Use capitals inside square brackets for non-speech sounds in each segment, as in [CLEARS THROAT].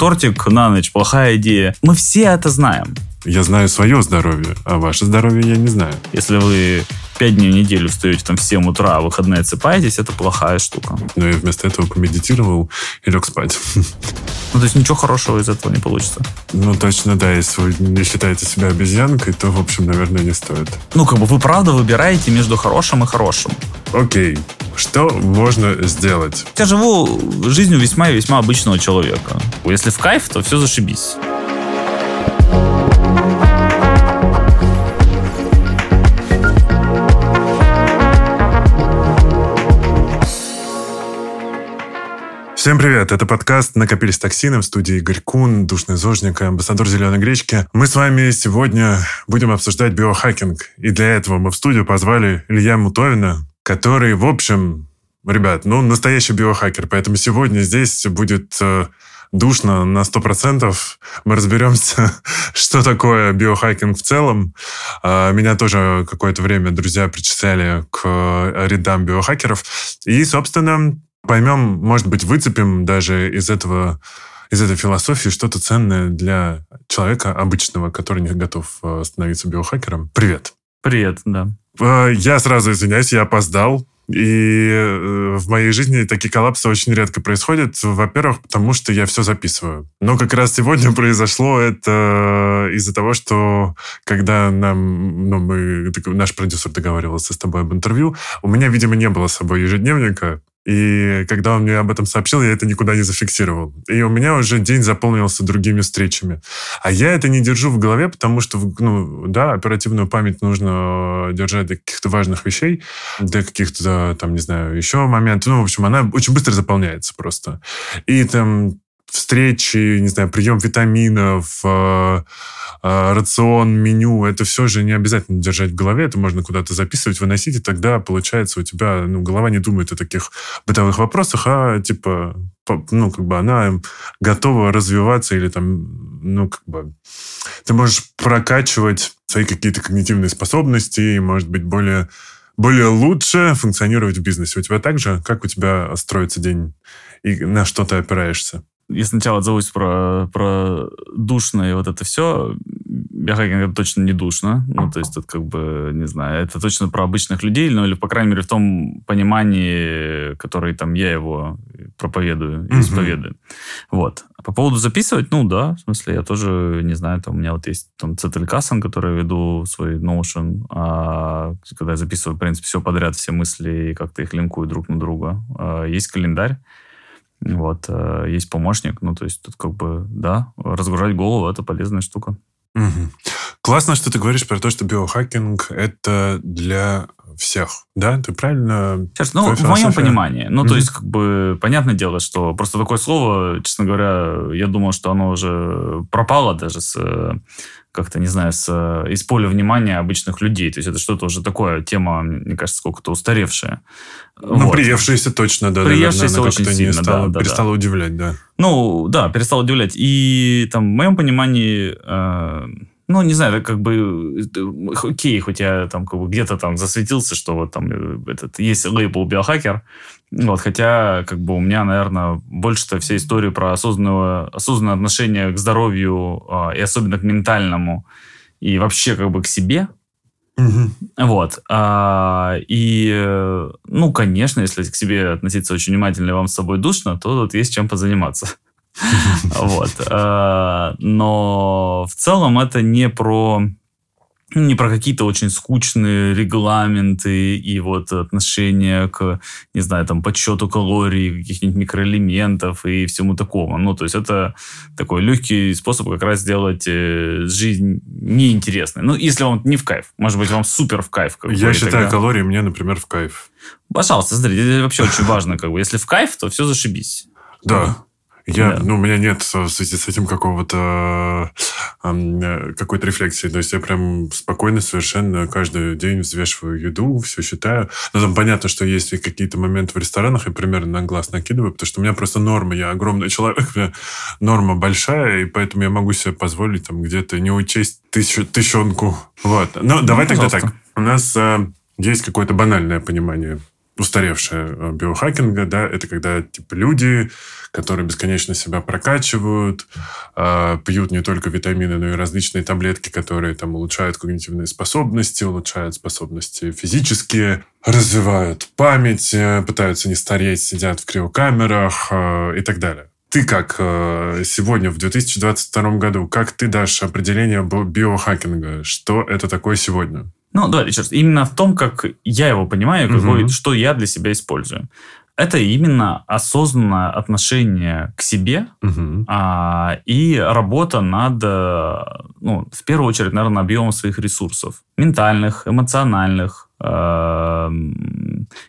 тортик на ночь плохая идея. Мы все это знаем. Я знаю свое здоровье, а ваше здоровье я не знаю. Если вы пять дней в неделю встаете там в 7 утра, а выходные отсыпаетесь, это плохая штука. Но я вместо этого помедитировал и лег спать. Ну, то есть ничего хорошего из этого не получится. Ну, точно, да. Если вы не считаете себя обезьянкой, то, в общем, наверное, не стоит. Ну, как бы вы правда выбираете между хорошим и хорошим. Окей. Что можно сделать? Я живу жизнью весьма и весьма обычного человека. Если в кайф, то все зашибись. Всем привет! Это подкаст «Накопились токсины» в студии Игорь Кун, душный зожник и амбассадор «Зеленой гречки». Мы с вами сегодня будем обсуждать биохакинг. И для этого мы в студию позвали Илья Мутовина, который, в общем, ребят, ну, настоящий биохакер. Поэтому сегодня здесь будет э, душно на 100%. Мы разберемся, [LAUGHS] что такое биохакинг в целом. А, меня тоже какое-то время друзья причисляли к рядам биохакеров. И, собственно, поймем, может быть, выцепим даже из этого из этой философии что-то ценное для человека обычного, который не готов э, становиться биохакером. Привет. Привет, да. Э, я сразу извиняюсь, я опоздал. И э, в моей жизни такие коллапсы очень редко происходят. Во-первых, потому что я все записываю. Но как раз сегодня [LAUGHS] произошло это из-за того, что когда нам, ну, мы, наш продюсер договаривался с тобой об интервью, у меня, видимо, не было с собой ежедневника, и когда он мне об этом сообщил, я это никуда не зафиксировал. И у меня уже день заполнился другими встречами. А я это не держу в голове, потому что, ну, да, оперативную память нужно держать для каких-то важных вещей, для каких-то, там, не знаю, еще моментов. Ну, в общем, она очень быстро заполняется просто. И там встречи, не знаю, прием витаминов, э, э, рацион, меню, это все же не обязательно держать в голове, это можно куда-то записывать, выносить, и тогда, получается, у тебя, ну, голова не думает о таких бытовых вопросах, а, типа, ну, как бы она готова развиваться или там, ну, как бы, ты можешь прокачивать свои какие-то когнитивные способности и, может быть, более более лучше функционировать в бизнесе. У тебя так же? Как у тебя строится день? И на что ты опираешься? Я сначала отзовусь про, про душно и вот это все. Биохакинг это точно не душно. Ну, то есть тут как бы, не знаю, это точно про обычных людей, ну, или, по крайней мере, в том понимании, который там я его проповедую и исповедую. Вот. А по поводу записывать, ну, да, в смысле, я тоже, не знаю, там у меня вот есть там Цетелькасан, который я веду свой Notion, а, когда я записываю, в принципе, все подряд, все мысли, и как-то их линкую друг на друга. А, есть календарь, вот, э, есть помощник, ну, то есть тут как бы, да, разгружать голову – это полезная штука. Угу. Классно, что ты говоришь про то, что биохакинг – это для всех, да? Ты правильно... Сейчас, ну, в моем понимании. Ну, mm-hmm. то есть, как бы, понятное дело, что просто такое слово, честно говоря, я думал, что оно уже пропало даже с как-то, не знаю, с, из поля внимания обычных людей. То есть это что-то уже такое, тема, мне кажется, сколько-то устаревшая. Ну, вот. приевшаяся точно, да. Приевшаяся наверное, очень сильно, не стала, да, перестала да. удивлять, да. Ну, да, перестала удивлять. И там, в моем понимании, э, ну, не знаю, как бы, окей, хоть я там как бы где-то там засветился, что вот там э, этот, есть лейбл биохакер, вот, хотя, как бы, у меня, наверное, больше-то вся история про осознанное, осознанное отношение к здоровью э, и особенно к ментальному и вообще как бы к себе. Угу. Вот. А, и, ну, конечно, если к себе относиться очень внимательно и вам с собой душно, то тут есть чем позаниматься. [LAUGHS] Вот. А, но в целом это не про не про какие-то очень скучные регламенты и вот отношения к, не знаю, там, подсчету калорий, каких-нибудь микроэлементов и всему такому. Ну, то есть это такой легкий способ как раз сделать э, жизнь неинтересной. Ну, если вам не в кайф. Может быть, вам супер в кайф. Я считаю тогда... калории мне, например, в кайф. Пожалуйста, смотрите, это вообще очень важно. Как бы. Если в кайф, то все зашибись. Да. Я, да. ну, у меня нет в связи с этим какого-то э, какой-то рефлексии. То есть я прям спокойно совершенно каждый день взвешиваю еду, все считаю. Но там понятно, что есть какие-то моменты в ресторанах, и примерно на глаз накидываю, потому что у меня просто норма. Я огромный человек, норма большая, и поэтому я могу себе позволить там где-то не учесть тысячу, тысячонку. Вот. Но ну, давай тогда так. У нас э, есть какое-то банальное понимание устаревшая биохакинга, да, это когда типа люди, которые бесконечно себя прокачивают, э, пьют не только витамины, но и различные таблетки, которые там улучшают когнитивные способности, улучшают способности физические, развивают память, э, пытаются не стареть, сидят в криокамерах э, и так далее. Ты как э, сегодня, в 2022 году, как ты дашь определение биохакинга? Что это такое сегодня? Ну, да, еще раз. Именно в том, как я его понимаю, какой, угу. что я для себя использую. Это именно осознанное отношение к себе угу. а, и работа над, ну, в первую очередь, наверное, объемом своих ресурсов. Ментальных, эмоциональных, э,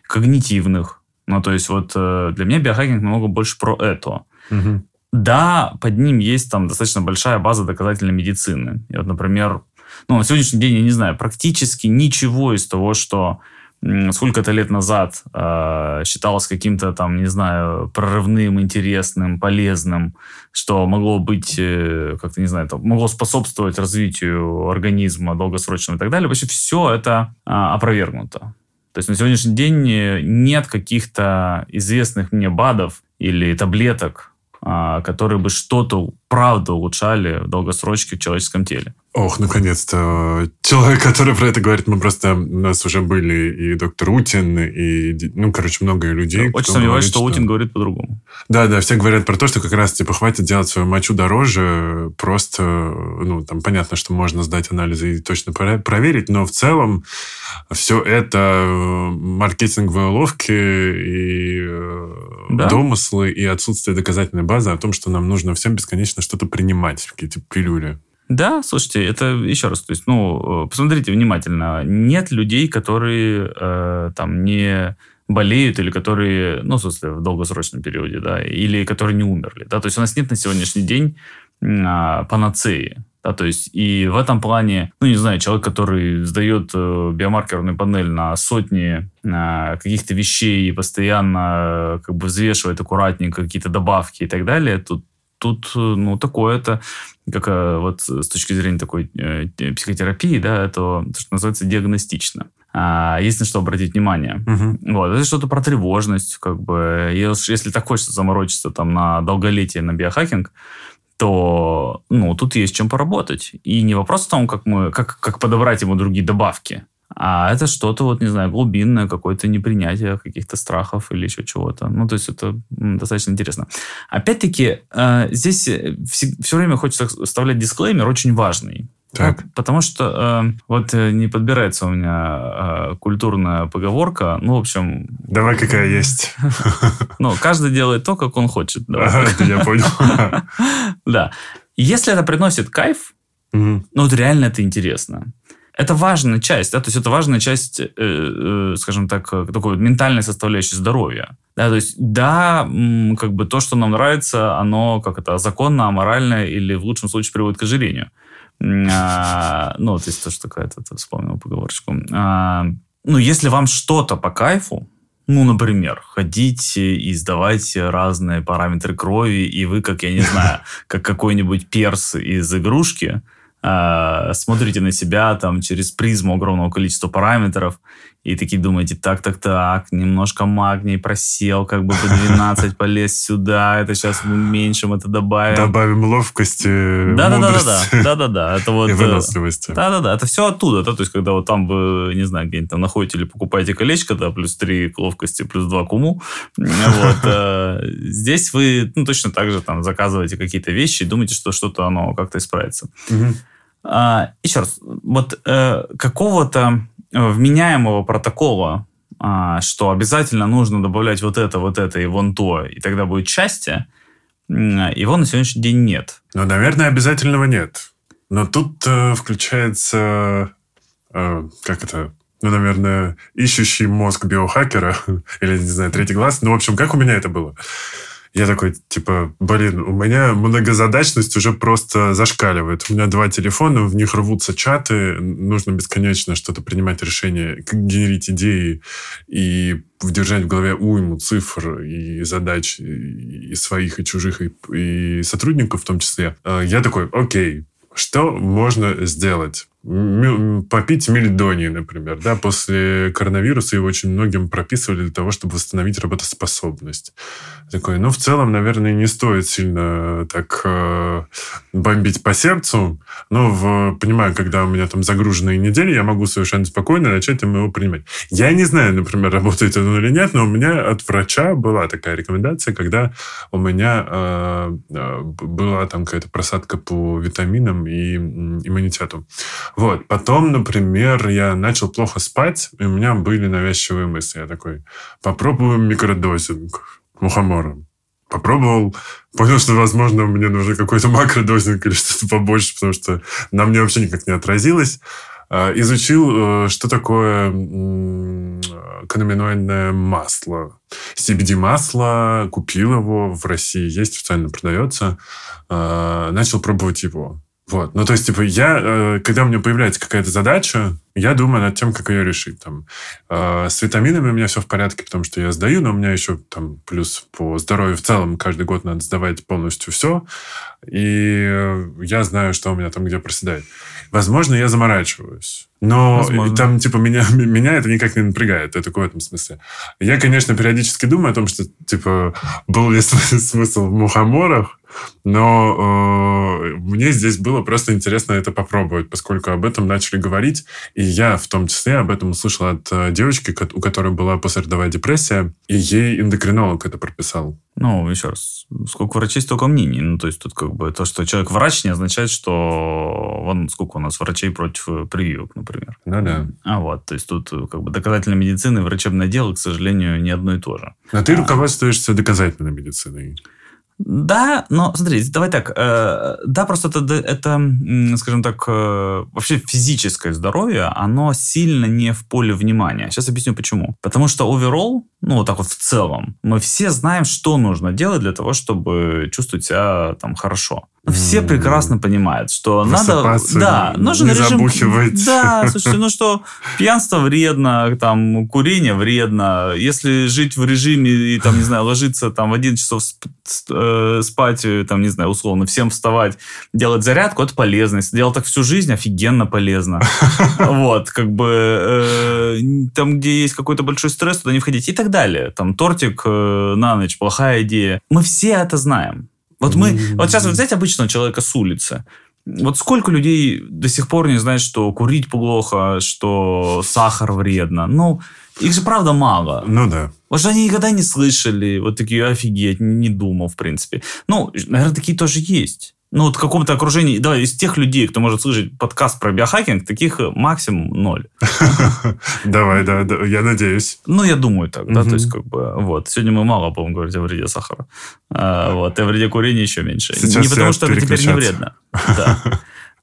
когнитивных. Ну, то есть вот э, для меня биохакинг намного больше про это. Угу. Да, под ним есть там достаточно большая база доказательной медицины. И вот, например, ну, на сегодняшний день, я не знаю, практически ничего из того, что сколько-то лет назад э, считалось каким-то там, не знаю, прорывным, интересным, полезным, что могло быть, э, как-то, не знаю, там, могло способствовать развитию организма долгосрочного и так далее, вообще все это э, опровергнуто. То есть на сегодняшний день э, нет каких-то известных мне БАДов или таблеток, а, которые бы что-то правда улучшали в долгосрочке в человеческом теле. Ох, наконец-то. Человек, который про это говорит, мы просто... У нас уже были и доктор Утин, и, ну, короче, много людей. Очень сомневаюсь, что, что Утин говорит по-другому. Да, да, все говорят про то, что как раз, типа, хватит делать свою мочу дороже, просто, ну, там, понятно, что можно сдать анализы и точно проверить, но в целом все это маркетинговые уловки и э, да. домыслы и отсутствие доказательной базы о том, что нам нужно всем бесконечно что-то принимать, какие-то пилюли. Да, слушайте, это еще раз, то есть, ну, э, посмотрите внимательно. Нет людей, которые э, там не болеют или которые, ну, в смысле, в долгосрочном периоде, да, или которые не умерли, да, то есть у нас нет на сегодняшний день а, панацеи, да, то есть и в этом плане, ну, не знаю, человек, который сдает э, биомаркерную панель на сотни э, каких-то вещей и постоянно э, как бы взвешивает аккуратненько какие-то добавки и так далее, тут тут, ну, такое это, как вот с точки зрения такой э, психотерапии, да, это, то, что называется, диагностично. А, есть на что обратить внимание. Угу. Вот, это что-то про тревожность, как бы, если так хочется заморочиться там на долголетие, на биохакинг, то ну, тут есть чем поработать. И не вопрос в том, как, мы, как, как подобрать ему другие добавки, а это что-то, вот, не знаю, глубинное, какое-то непринятие каких-то страхов или еще чего-то. Ну, то есть это достаточно интересно. Опять-таки, э, здесь все, все время хочется вставлять дисклеймер очень важный. Так. потому что э, вот э, не подбирается у меня э, культурная поговорка. Ну, в общем... Давай, какая есть. [LAUGHS] Ну, каждый делает то, как он хочет. Я понял. [LAUGHS] Да. Если это приносит кайф, ну, вот реально это интересно. Это важная часть, да, то есть это важная часть, э, э, скажем так, такой ментальной составляющей здоровья. Да, то есть, да, как бы то, что нам нравится, оно как это законно, аморально или в лучшем случае приводит к ожирению. А, ну, то есть тоже такая-то, вспомнил поговорочку. А, ну, если вам что-то по кайфу, ну, например, ходить и сдавать разные параметры крови, и вы, как, я не знаю, [LAUGHS] как какой-нибудь перс из игрушки, э, смотрите на себя там через призму огромного количества параметров и такие думаете, так, так, так, немножко магний просел, как бы по [LAUGHS] 12 полез сюда, это сейчас мы уменьшим, это добавим. Добавим ловкости, да, мудрости. Да, да, да, да, да, это вот... И э, выносливости. Да, да, да, это все оттуда, да, то есть когда вот там вы, не знаю, где-нибудь там находите или покупаете колечко, да, плюс 3 к ловкости, плюс 2 к уму, вот, э, здесь вы, ну, точно так же там заказываете какие-то вещи и думаете, что что-то оно как-то исправится. А, еще раз, вот э, какого-то вменяемого протокола, а, что обязательно нужно добавлять вот это, вот это и вон то, и тогда будет счастье, его на сегодняшний день нет. Ну, наверное, обязательного нет. Но тут э, включается, э, как это, ну, наверное, ищущий мозг биохакера, [LAUGHS] или, не знаю, третий глаз. Ну, в общем, как у меня это было? Я такой, типа, блин, у меня многозадачность уже просто зашкаливает. У меня два телефона, в них рвутся чаты, нужно бесконечно что-то принимать решения, генерить идеи и держать в голове уйму цифр и задач и своих, и чужих, и, и сотрудников в том числе. А я такой, окей, что можно сделать? Попить мельдоний, например, да, после коронавируса его очень многим прописывали для того, чтобы восстановить работоспособность. Такой, ну, в целом, наверное, не стоит сильно так э, бомбить по сердцу, но в, понимаю, когда у меня там загруженные недели, я могу совершенно спокойно начать там его принимать. Я не знаю, например, работает это или нет, но у меня от врача была такая рекомендация, когда у меня э, э была там какая-то просадка по витаминам и иммунитету. Вот. Потом, например, я начал плохо спать, и у меня были навязчивые мысли. Я такой, попробуем микродозинг мухомором. Попробовал, понял, что, возможно, мне нужен какой-то [LAUGHS] макродозинг или что-то побольше, потому что на мне вообще никак не отразилось. А, изучил, э, что такое канаминоидное масло. CBD-масло, купил его, в России есть, официально продается. А, начал пробовать его. Вот. Ну, то есть, типа, я, э, когда у меня появляется какая-то задача, я думаю над тем, как ее решить. Там, э, с витаминами у меня все в порядке, потому что я сдаю, но у меня еще там плюс по здоровью в целом каждый год надо сдавать полностью все. И я знаю, что у меня там где проседает. Возможно, я заморачиваюсь. Но Возможно. там, типа, меня, [LAUGHS] меня это никак не напрягает. Это в этом смысле. Я, конечно, периодически думаю о том, что, типа, был ли [LAUGHS] смысл в мухоморах, но э, мне здесь было просто интересно это попробовать, поскольку об этом начали говорить. И я в том числе об этом услышал от э, девочки, у которой была послеродовая депрессия, и ей эндокринолог это прописал. Ну, еще раз, сколько врачей, столько мнений. Ну, то есть тут как бы то, что человек врач, не означает, что вон сколько у нас врачей против э, прививок, например. Ну да. А вот, то есть тут э, как бы доказательная медицина и врачебное дело, к сожалению, не одно и то же. А ты руководствуешься доказательной медициной. Да, но смотри, давай так. Э, да, просто это, это, скажем так, э, вообще физическое здоровье, оно сильно не в поле внимания. Сейчас объясню почему. Потому что overall, ну вот так вот в целом, мы все знаем, что нужно делать для того, чтобы чувствовать себя там хорошо. Все прекрасно понимают, что надо... Да, нужен не режим... Забухивать. Да, [LAUGHS] слушайте, ну что, пьянство вредно, там, курение вредно. Если жить в режиме и, там, не знаю, ложиться там в один часов э, спать, э, там, не знаю, условно, всем вставать, делать зарядку, это полезно. Если делать так всю жизнь, офигенно полезно. [LAUGHS] Вот, как бы э, там, где есть какой-то большой стресс, туда не входить и так далее. Там, тортик на ночь, плохая идея. Мы все это знаем. Вот мы, вот сейчас вот взять обычного человека с улицы. Вот сколько людей до сих пор не знает, что курить плохо, что сахар вредно. Ну, их же правда мало. Ну да. Может, они никогда не слышали, вот такие, офигеть, не думал, в принципе. Ну, наверное, такие тоже есть ну, вот в каком-то окружении, да, из тех людей, кто может слышать подкаст про биохакинг, таких максимум ноль. [LAUGHS] Давай, да, я надеюсь. Ну, я думаю так, да, то есть, как бы, вот. Сегодня мы мало будем говорить о вреде сахара. А, вот, и о вреде курения еще меньше. Не потому, что это теперь не вредно.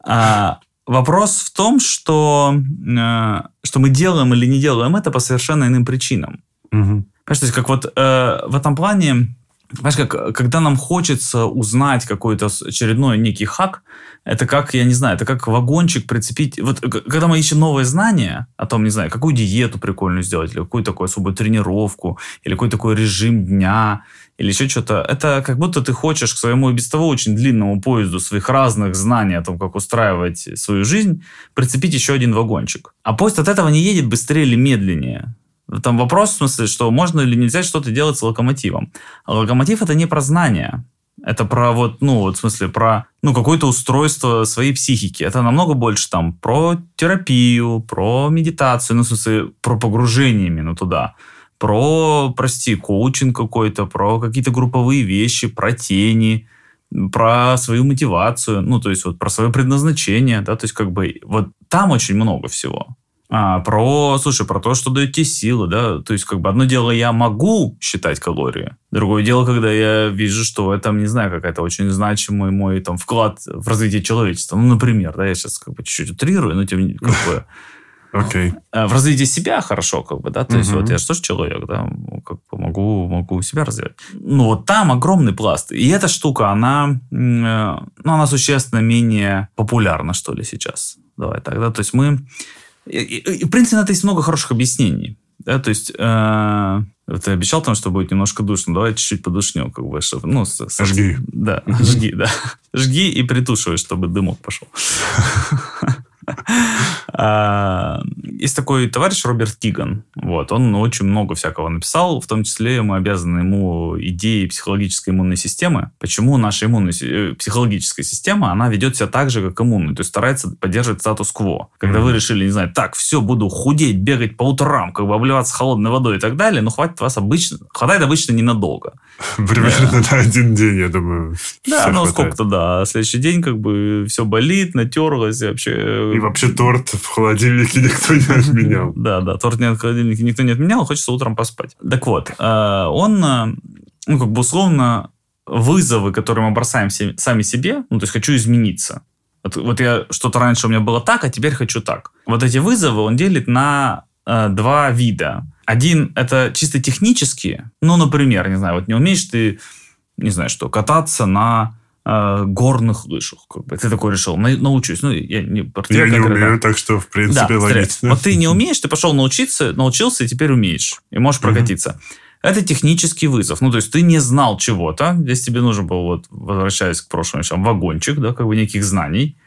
А, вопрос в том, что, э, что мы делаем или не делаем это по совершенно иным причинам. Понимаешь, то есть, как вот э, в этом плане Понимаешь, как, когда нам хочется узнать какой-то очередной некий хак, это как, я не знаю, это как вагончик прицепить. Вот когда мы ищем новые знания о том, не знаю, какую диету прикольную сделать, или какую такую особую тренировку, или какой такой режим дня, или еще что-то, это как будто ты хочешь к своему и без того очень длинному поезду своих разных знаний о том, как устраивать свою жизнь, прицепить еще один вагончик. А поезд от этого не едет быстрее или медленнее. Там вопрос в смысле, что можно или нельзя что-то делать с локомотивом. А локомотив это не про знания. Это про вот, ну, вот в смысле, про ну, какое-то устройство своей психики. Это намного больше там про терапию, про медитацию, ну, в смысле, про погружение именно туда. Про, прости, коучинг какой-то, про какие-то групповые вещи, про тени, про свою мотивацию, ну, то есть вот про свое предназначение, да, то есть как бы вот там очень много всего. А, про, слушай, про то, что дает тебе силы, да, то есть как бы одно дело я могу считать калории, другое дело, когда я вижу, что в этом, не знаю, какая-то очень значимый мой там вклад в развитие человечества, ну, например, да, я сейчас как бы чуть-чуть утрирую, но тем не как бы [LAUGHS] Okay. А, в развитии себя хорошо, как бы, да, то uh-huh. есть вот я же тоже человек, да, как бы могу, могу себя развивать. Ну, вот там огромный пласт. И эта штука, она, э, ну, она существенно менее популярна, что ли, сейчас. Давай так, да, то есть мы и, и, в принципе, на это есть много хороших объяснений. Да, то есть, э, ты обещал там, что будет немножко душно. Давай чуть-чуть подушнем, как бы, чтобы, ну, с, с, жги. Да, жги, да. [LAUGHS] Жги и притушивай, чтобы дымок пошел. [LAUGHS] А, есть такой товарищ Роберт Киган. Вот, он очень много всякого написал, в том числе мы обязаны ему идеей психологической иммунной системы. Почему наша иммунная э, психологическая система, она ведет себя так же, как иммунная, то есть старается поддерживать статус-кво. Когда вы решили, не знаю, так, все, буду худеть, бегать по утрам, как бы обливаться холодной водой и так далее, ну хватит вас обычно, хватает обычно ненадолго. [LAUGHS] Примерно на один день, я думаю. Да, ну сколько-то, да. Следующий день как бы все болит, натерлось вообще. Э, и вообще торт холодильнике [LAUGHS] никто не отменял. Да, да, торт в холодильнике никто не отменял, хочется утром поспать. Так вот, э, он, э, ну, как бы условно, вызовы, которые мы бросаем сами себе, ну, то есть хочу измениться. Вот, я что-то раньше у меня было так, а теперь хочу так. Вот эти вызовы он делит на э, два вида. Один это чисто технические. Ну, например, не знаю, вот не умеешь ты, не знаю что, кататься на э, горных лыжах. Как бы. Ты такой решил, на, научусь. Ну, я не, я не умею, да. так что, в принципе, да, логично. Вот ты не умеешь, ты пошел научиться, научился, и теперь умеешь. И можешь прокатиться. Uh-huh. Это технический вызов. Ну, то есть ты не знал чего-то. Здесь тебе нужен был, вот, возвращаясь к прошлому, там, вагончик, да, как бы неких знаний.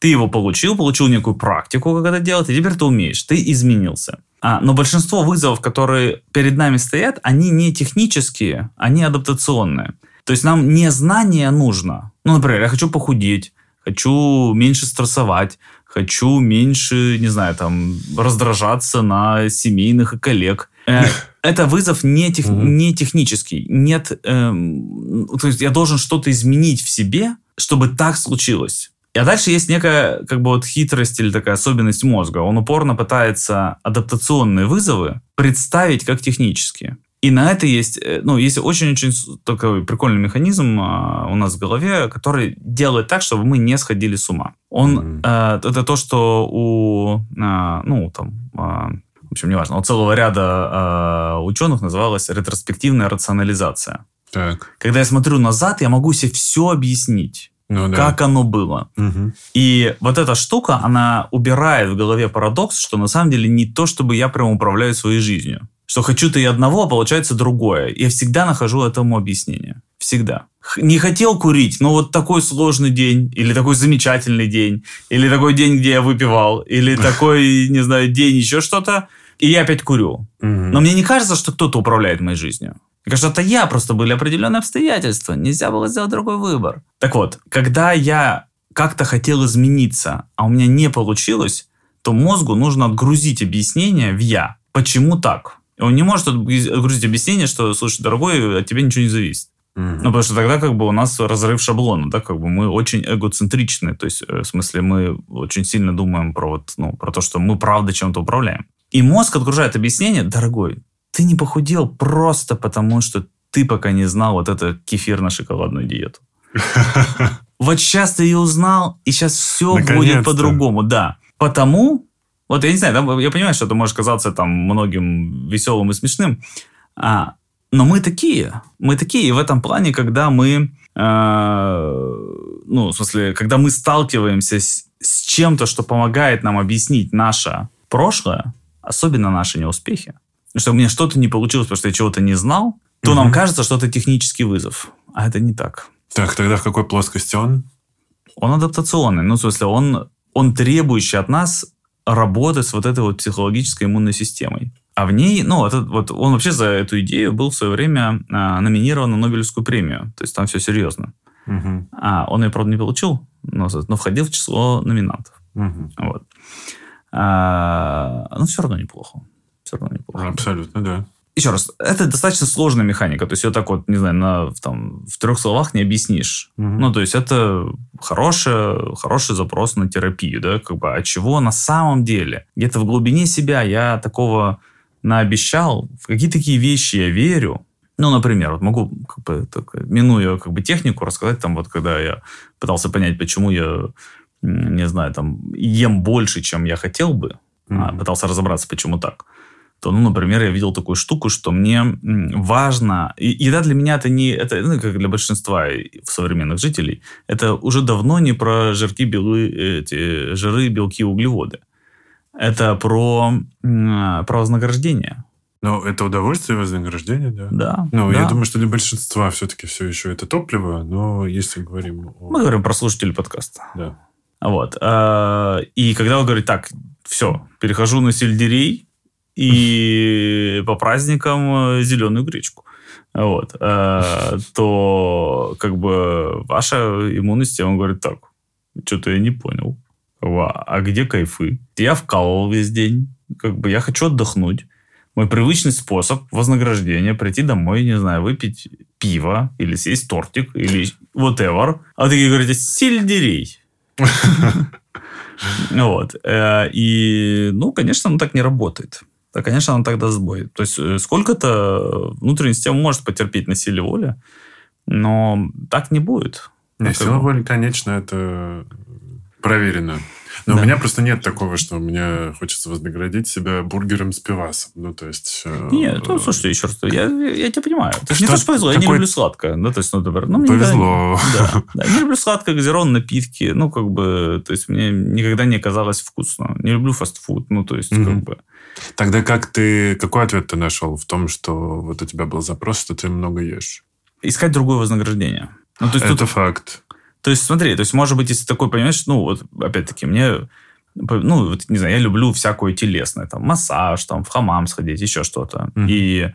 Ты его получил, получил некую практику, как это делать, и теперь ты умеешь. Ты изменился. А, но большинство вызовов, которые перед нами стоят, они не технические, они адаптационные. То есть нам не знание нужно. Ну, например, я хочу похудеть, хочу меньше стрессовать, хочу меньше, не знаю, там, раздражаться на семейных и коллег. Э, [LAUGHS] это вызов не, тех, не технический. Нет, эм, то есть я должен что-то изменить в себе, чтобы так случилось. А дальше есть некая как бы вот хитрость или такая особенность мозга. Он упорно пытается адаптационные вызовы представить как технические. И на это есть, э, ну, есть очень-очень такой прикольный механизм а, у нас в голове, который делает так, чтобы мы не сходили с ума. Он, mm-hmm. э, это то, что у, э, ну, там, э, в общем, неважно, у целого ряда э, ученых называлась ретроспективная рационализация. Так. Когда я смотрю назад, я могу себе все объяснить. Ну, да. как оно было. Угу. И вот эта штука, она убирает в голове парадокс, что на самом деле не то, чтобы я прям управляю своей жизнью что хочу ты и одного, а получается другое. Я всегда нахожу этому объяснение. Всегда. Не хотел курить, но вот такой сложный день, или такой замечательный день, или такой день, где я выпивал, или такой, не знаю, день еще что-то, и я опять курю. Но мне не кажется, что кто-то управляет моей жизнью. Мне кажется, это я, просто были определенные обстоятельства. Нельзя было сделать другой выбор. Так вот, когда я как-то хотел измениться, а у меня не получилось, то мозгу нужно отгрузить объяснение в «я». Почему так? Он не может отгрузить объяснение, что, слушай, дорогой, от тебя ничего не зависит. Mm-hmm. Ну, потому что тогда как бы у нас разрыв шаблона, да, как бы мы очень эгоцентричны, то есть, э, в смысле, мы очень сильно думаем про вот, ну, про то, что мы правда чем-то управляем. И мозг отгружает объяснение, дорогой, ты не похудел просто потому, что ты пока не знал вот эту кефирно-шоколадную диету. [LAUGHS] Вот сейчас ты ее узнал, и сейчас все будет по-другому, да. Потому вот я не знаю, да, я понимаю, что это может казаться там многим веселым и смешным, а, но мы такие. Мы такие. И в этом плане, когда мы, э, ну, в смысле, когда мы сталкиваемся с, с чем-то, что помогает нам объяснить наше прошлое, особенно наши неуспехи, что у меня что-то не получилось, потому что я чего-то не знал, то угу. нам кажется, что это технический вызов. А это не так. Так, тогда в какой плоскости он? Он адаптационный. Ну, в смысле, он, он требующий от нас работы с вот этой вот психологической иммунной системой. А в ней, ну, это, вот он вообще за эту идею был в свое время а, номинирован на Нобелевскую премию. То есть там все серьезно. Угу. А, он ее, правда, не получил, но, но входил в число номинантов. Угу. Вот. А, но все равно неплохо. Все равно неплохо. Абсолютно, да еще раз, это достаточно сложная механика. То есть, ее так вот, не знаю, на, там, в трех словах не объяснишь. Угу. Ну, то есть, это хороший, хороший запрос на терапию, да, как бы, а чего на самом деле? Где-то в глубине себя я такого наобещал, в какие такие вещи я верю, ну, например, вот могу, как бы, так, минуя как бы технику, рассказать, там, вот, когда я пытался понять, почему я, не знаю, там, ем больше, чем я хотел бы, mm-hmm. пытался разобраться, почему так то, ну, например, я видел такую штуку, что мне важно... И еда для меня это не... Это, ну, как для большинства современных жителей, это уже давно не про жирки, белы, эти, жиры, белки, углеводы. Это про, про вознаграждение. Ну, это удовольствие и вознаграждение, да? Да. Ну, да. я думаю, что для большинства все-таки все еще это топливо, но если говорим о... Мы говорим про слушателей подкаста. Да. Вот. Э, и когда вы говорите, так, все, перехожу на сельдерей и по праздникам э, зеленую гречку вот, э, то как бы ваша иммунная система говорит так, что-то я не понял. А где кайфы? Я вкалывал весь день, как бы я хочу отдохнуть. Мой привычный способ вознаграждения прийти домой, не знаю, выпить пиво или съесть тортик или whatever. А такие говорите, сельдерей. [LAUGHS] Вот. Э, и, ну, конечно, оно так не работает то, конечно, она тогда сбой. То есть э, сколько-то внутренняя система может потерпеть на силе воли, но так не будет. Не, ну, сила воли, конечно, это проверено. Но да. у меня просто нет такого, что мне хочется вознаградить себя бургером с пивасом. Ну, то есть... Э, нет, ну, слушайте, еще раз, я, я тебя понимаю. То есть, не то, что повезло, такой... я не люблю сладкое. Да, то есть, ну, например, ну, Повезло. Никогда, да, [LAUGHS] да, не люблю сладкое, газированные напитки. Ну, как бы, то есть, мне никогда не казалось вкусно. Не люблю фастфуд. Ну, то есть, mm-hmm. как бы... Тогда как ты... Какой ответ ты нашел в том, что вот у тебя был запрос, что ты много ешь? Искать другое вознаграждение. Ну, то есть Это тут... факт. То есть, смотри, то есть, может быть, если такой, понимаешь, ну, вот, опять-таки, мне, ну, вот, не знаю, я люблю всякое телесное, там, массаж, там, в хамам сходить, еще что-то. Mm-hmm. И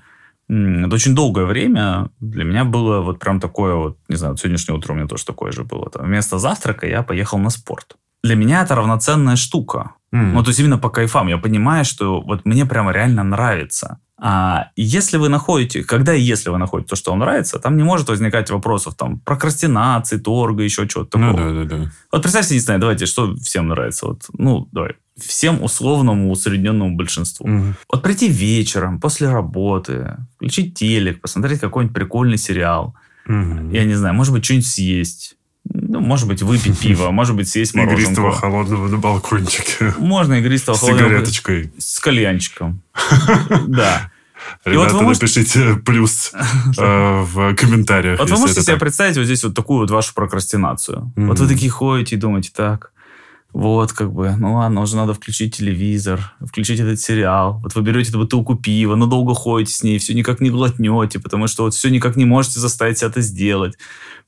м- очень долгое время для меня было вот прям такое вот, не знаю, сегодняшнее утро у меня тоже такое же было. Там, вместо завтрака я поехал на спорт. Для меня это равноценная штука. Mm. Ну, то есть именно по кайфам. Я понимаю, что вот мне прямо реально нравится. А если вы находите, когда и если вы находите то, что вам нравится, там не может возникать вопросов там прокрастинации, торга, еще чего-то ну такого. Ну, да, да, да. Вот представьте, не знаю, давайте, что всем нравится. Вот, ну, давай, всем условному усредненному большинству. Угу. Вот прийти вечером после работы, включить телек, посмотреть какой-нибудь прикольный сериал. Угу. Я не знаю, может быть, что-нибудь съесть ну, может быть, выпить пиво, может быть, съесть мороженое. Игристого холодного на балкончике. Можно игристого холодного. С сигареточкой. С кальянчиком. [LAUGHS] Да. Ребята, вот напишите плюс [LAUGHS] э, в комментариях. Вот вы можете себе представить вот здесь вот такую вот вашу прокрастинацию. Вот вы такие ходите и думаете, так, вот, как бы, ну ладно, уже надо включить телевизор, включить этот сериал. Вот вы берете эту бутылку пива, но долго ходите с ней, все никак не глотнете, потому что вот все никак не можете заставить себя это сделать.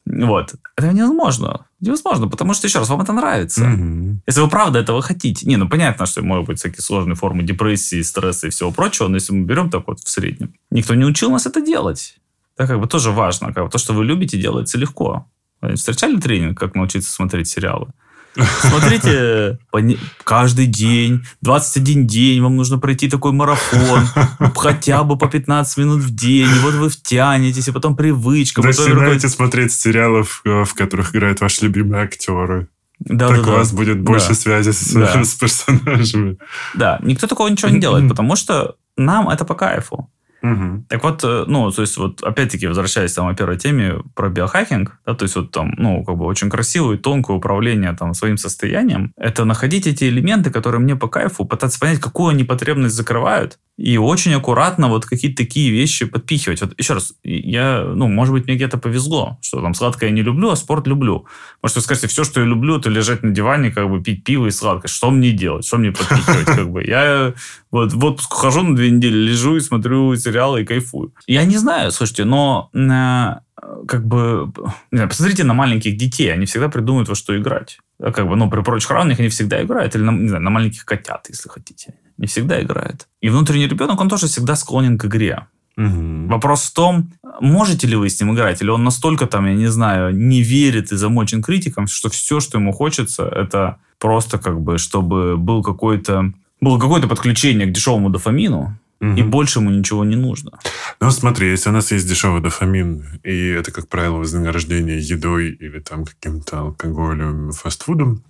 Вот. Это невозможно. Невозможно, потому что, еще раз, вам это нравится. Mm-hmm. Если вы правда этого хотите. Не, ну понятно, что могут быть всякие сложные формы депрессии, стресса и всего прочего, но если мы берем так вот в среднем. Никто не учил нас это делать. Это как бы тоже важно. Как бы, то, что вы любите, делается легко. Встречали тренинг, как научиться смотреть сериалы? Смотрите, каждый день, 21 день вам нужно пройти такой марафон, хотя бы по 15 минут в день, и вот вы втянетесь, и потом привычка. Начинаете смотреть сериалов, э, в которых играют ваши любимые актеры. Да, так да, у вас да. будет больше да. связи с, да. [LAUGHS] с персонажами. Да, никто такого ничего не делает, [CLEARS THROAT] потому что нам это по кайфу. Угу. Так вот, э, ну, то есть вот опять-таки возвращаясь там о первой теме про биохакинг, да, то есть вот там, ну, как бы очень красивое и тонкое управление там своим состоянием, это находить эти элементы, которые мне по кайфу, пытаться понять, какую они потребность закрывают, и очень аккуратно вот какие-то такие вещи подпихивать. Вот еще раз, я, ну, может быть, мне где-то повезло, что там сладкое я не люблю, а спорт люблю. Может, вы скажете, все, что я люблю, это лежать на диване, как бы пить пиво и сладкое. Что мне делать? Что мне подпихивать? Как бы? Я вот в отпуск хожу на две недели, лежу и смотрю сериалы и кайфую. Я не знаю, слушайте, но э, как бы, не знаю, посмотрите на маленьких детей, они всегда придумают во что играть. Как бы, ну, при прочих равных они всегда играют. Или, на, не знаю, на маленьких котят, если хотите не всегда играет. И внутренний ребенок, он тоже всегда склонен к игре. Угу. Вопрос в том, можете ли вы с ним играть, или он настолько там, я не знаю, не верит и замочен критиком, что все, что ему хочется, это просто как бы, чтобы был какой-то было какое-то подключение к дешевому дофамину, угу. и больше ему ничего не нужно. Ну, смотри, если у нас есть дешевый дофамин, и это, как правило, вознаграждение едой или там каким-то алкоголем, фастфудом,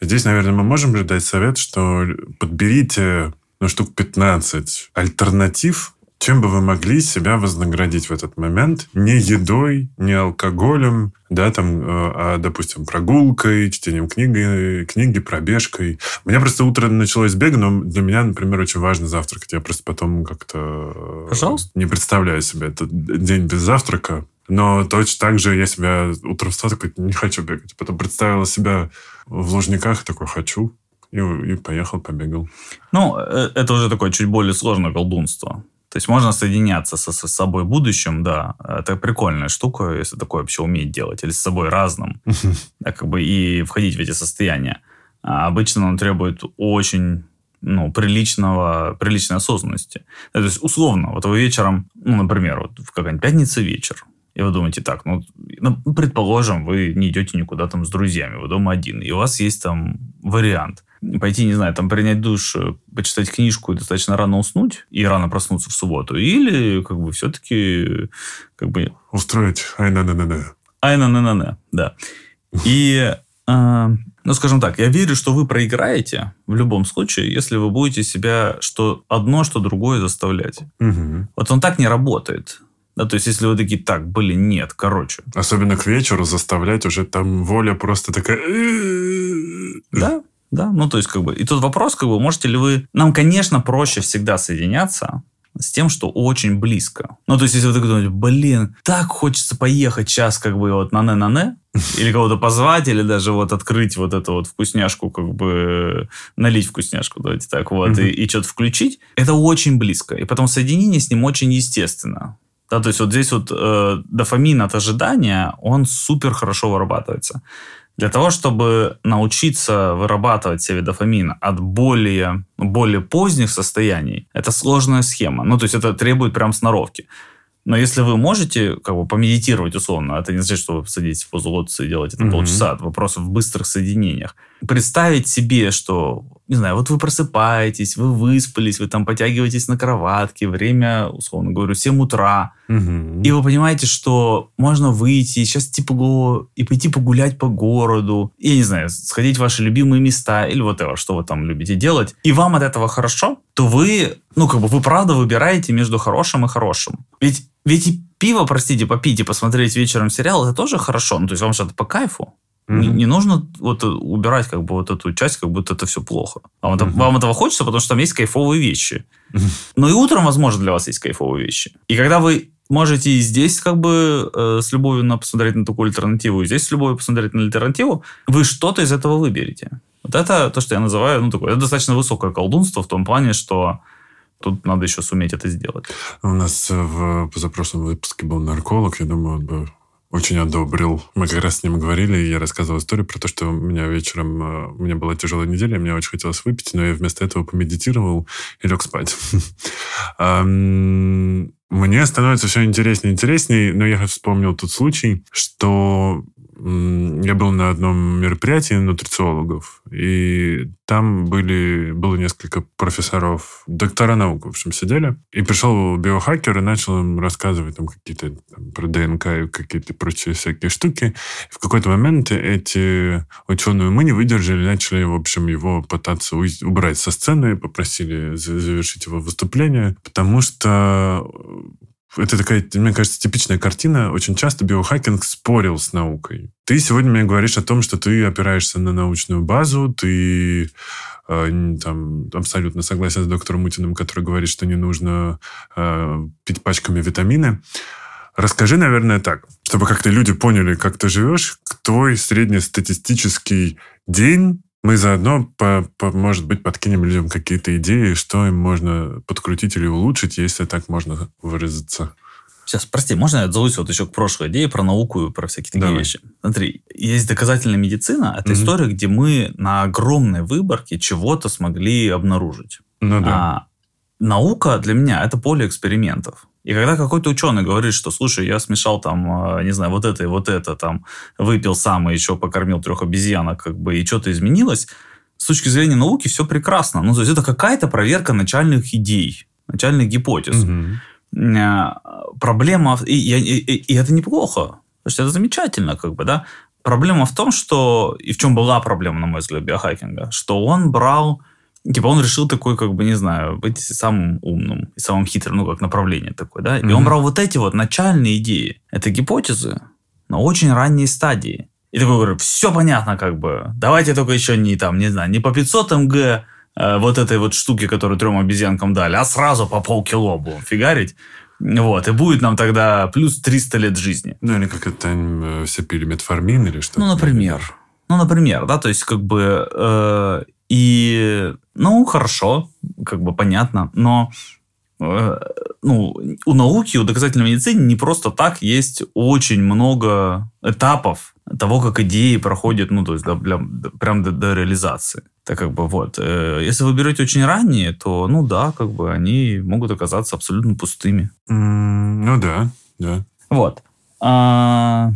Здесь, наверное, мы можем же дать совет, что подберите ну, штук 15 альтернатив, чем бы вы могли себя вознаградить в этот момент? Не едой, не алкоголем, да, там, э, а, допустим, прогулкой, чтением книги, книги, пробежкой. У меня просто утро началось с бега, но для меня, например, очень важно завтракать. Я просто потом как-то э, Пожалуйста. не представляю себе этот день без завтрака. Но точно так же я себя утром встал, такой, не хочу бегать. Потом представила себя в Лужниках, такой, хочу. И, и поехал, побегал. Ну, э, это уже такое чуть более сложное колдунство. То есть можно соединяться со, со собой будущим, да. Это прикольная штука, если такое вообще уметь делать. Или с собой разным. [LAUGHS] Да, как бы и входить в эти состояния. А обычно он требует очень ну, приличного, приличной осознанности. То есть, условно, вот вы вечером, ну, например, вот в какая-нибудь пятница вечер, и вы думаете, так, ну, ну, предположим, вы не идете никуда там с друзьями, вы дома один, и у вас есть там вариант пойти, не знаю, там принять душ, э, почитать книжку и достаточно рано уснуть и рано проснуться в субботу, или как бы все-таки как бы... Устроить ай-на-на-на-на. Ай-на-на-на-на, да. И э, ну, скажем так, я верю, что вы проиграете в любом случае, если вы будете себя что одно, что другое заставлять. Угу. Вот он так не работает. Да, то есть, если вы такие, так, блин, нет, короче. Особенно к вечеру заставлять уже там воля просто такая... Да, да, ну то есть как бы... И тут вопрос, как бы, можете ли вы... Нам, конечно, проще всегда соединяться, с тем, что очень близко. Ну, то есть, если вы так думаете, блин, так хочется поехать сейчас как бы вот на не на не [LAUGHS] или кого-то позвать, или даже вот открыть вот эту вот вкусняшку, как бы налить вкусняшку, давайте так вот, mm-hmm. и, и что-то включить, это очень близко. И потом соединение с ним очень естественно. Да, то есть вот здесь вот э, дофамин от ожидания, он супер хорошо вырабатывается. Для того, чтобы научиться вырабатывать себе дофамин от более, более поздних состояний, это сложная схема. Ну, то есть это требует прям сноровки. Но если вы можете как бы помедитировать условно, это не значит, что вы садитесь в позу лотоса и делаете это mm-hmm. полчаса. Это вопрос в быстрых соединениях. Представить себе, что, не знаю, вот вы просыпаетесь, вы выспались, вы там потягиваетесь на кроватке, время, условно говорю, 7 утра. Mm-hmm. И вы понимаете, что можно выйти, сейчас тепло, и пойти погулять по городу. Я не знаю, сходить в ваши любимые места или вот это, что вы там любите делать. И вам от этого хорошо, то вы, ну, как бы вы правда выбираете между хорошим и хорошим. Ведь ведь и пиво, простите, попить и посмотреть вечером сериал, это тоже хорошо. Ну, то есть вам что-то по кайфу. Mm-hmm. Не, не нужно вот убирать как бы вот эту часть, как будто это все плохо. А вам, mm-hmm. вам этого хочется, потому что там есть кайфовые вещи. Mm-hmm. Но и утром, возможно, для вас есть кайфовые вещи. И когда вы можете и здесь как бы э, с любовью на посмотреть на такую альтернативу, и здесь с любовью посмотреть на альтернативу, вы что-то из этого выберете. Вот это то, что я называю, ну, такое, это достаточно высокое колдунство в том плане, что Тут надо еще суметь это сделать. У нас в позапрошлом выпуске был нарколог. Я думаю, он бы очень одобрил. Мы как раз с ним говорили, и я рассказывал историю про то, что у меня вечером, э, у меня была тяжелая неделя, мне очень хотелось выпить, но я вместо этого помедитировал и лег спать. [LAUGHS] Мне становится все интереснее и интереснее, но я вспомнил тот случай, что я был на одном мероприятии нутрициологов, и там были, было несколько профессоров, доктора наук, в общем, сидели. И пришел биохакер и начал им рассказывать там какие-то там, про ДНК и какие-то прочие всякие штуки. И в какой-то момент эти ученые мы не выдержали, начали, в общем, его пытаться убрать со сцены, попросили завершить его выступление, потому что это такая, мне кажется, типичная картина. Очень часто биохакинг спорил с наукой. Ты сегодня мне говоришь о том, что ты опираешься на научную базу, ты э, там абсолютно согласен с доктором Мутиным, который говорит, что не нужно э, пить пачками витамины. Расскажи, наверное, так, чтобы как-то люди поняли, как ты живешь, твой среднестатистический день мы заодно, по, по, может быть, подкинем людям какие-то идеи, что им можно подкрутить или улучшить, если так можно выразиться. Сейчас, прости, можно я отзовусь вот еще к прошлой идее про науку и про всякие такие Давай. вещи? Смотри, есть доказательная медицина. Это угу. история, где мы на огромной выборке чего-то смогли обнаружить. Ну да. А наука для меня это поле экспериментов. И когда какой-то ученый говорит, что, слушай, я смешал там, а, не знаю, вот это и вот это, там, выпил сам и еще покормил трех обезьянок, как бы, и что-то изменилось, с точки зрения науки все прекрасно. Ну, то есть это какая-то проверка начальных идей, начальных гипотез. Угу. Проблема, и, и, и, и это неплохо, потому что это замечательно, как бы, да. Проблема в том, что, и в чем была проблема, на мой взгляд, биохакинга, что он брал Типа он решил такой, как бы, не знаю, быть самым умным и самым хитрым, ну, как направление такое, да? И mm-hmm. он брал вот эти вот начальные идеи. Это гипотезы на очень ранней стадии. И такой говорю, все понятно, как бы. Давайте только еще не там, не знаю, не по 500 МГ э, вот этой вот штуки, которую трем обезьянкам дали, а сразу по полкило будем фигарить. Вот, и будет нам тогда плюс 300 лет жизни. Ну, или как это э, все пили метформин или что-то. Ну, например. Ну, например, да, то есть как бы э, и, ну, хорошо, как бы понятно, но э, ну, у науки, у доказательной медицины не просто так есть очень много этапов того, как идеи проходят, ну, то есть, да, для, прям до, до реализации. Так как бы вот, э, если вы берете очень ранние, то, ну да, как бы они могут оказаться абсолютно пустыми. Mm, ну да, да. Вот. А,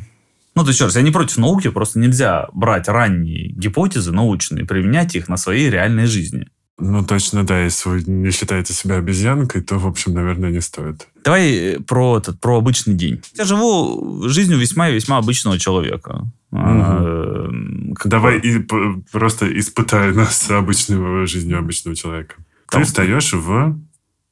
ну, то есть, еще раз, я не против науки, просто нельзя брать ранние гипотезы научные, применять их на своей реальной жизни. Ну, точно, да. Если вы не считаете себя обезьянкой, то, в общем, наверное, не стоит. Давай э, про, этот, про обычный день. Я живу жизнью весьма и весьма обычного человека. Угу. Давай и просто испытай [LAUGHS] нас обычной жизнью обычного человека. Ты встаешь в